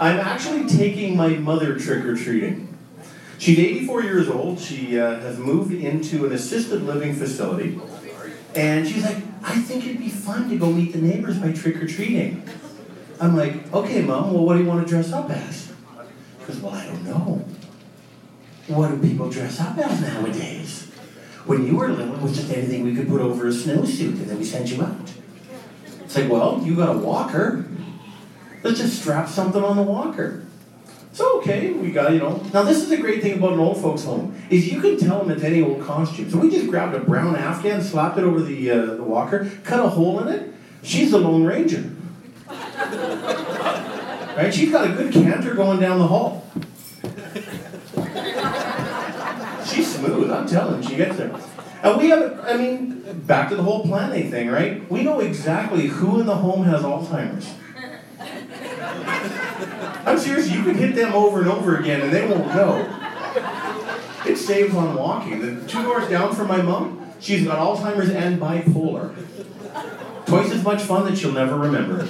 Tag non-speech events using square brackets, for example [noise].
I'm actually taking my mother trick or treating. She's 84 years old. She uh, has moved into an assisted living facility. And she's like, I think it'd be fun to go meet the neighbors by trick or treating. I'm like, okay, mom, well, what do you want to dress up as? She goes, well, I don't know. What do people dress up as nowadays? When you were little, it was just anything we could put over a snowsuit and then we sent you out. It's like, well, you got a walker. Let's just strap something on the walker. So okay, we got, you know. Now this is a great thing about an old folks home, is you can tell them it's any old costume. So we just grabbed a brown Afghan, slapped it over the, uh, the walker, cut a hole in it. She's the Lone Ranger. [laughs] right? She's got a good canter going down the hall. She's smooth, I'm telling you, she gets there. And we have, I mean, back to the whole planning thing, right? We know exactly who in the home has Alzheimer's. You can hit them over and over again and they won't know. It saves on walking. The two doors down from my mom, she's got Alzheimer's and bipolar. Twice as much fun that she'll never remember.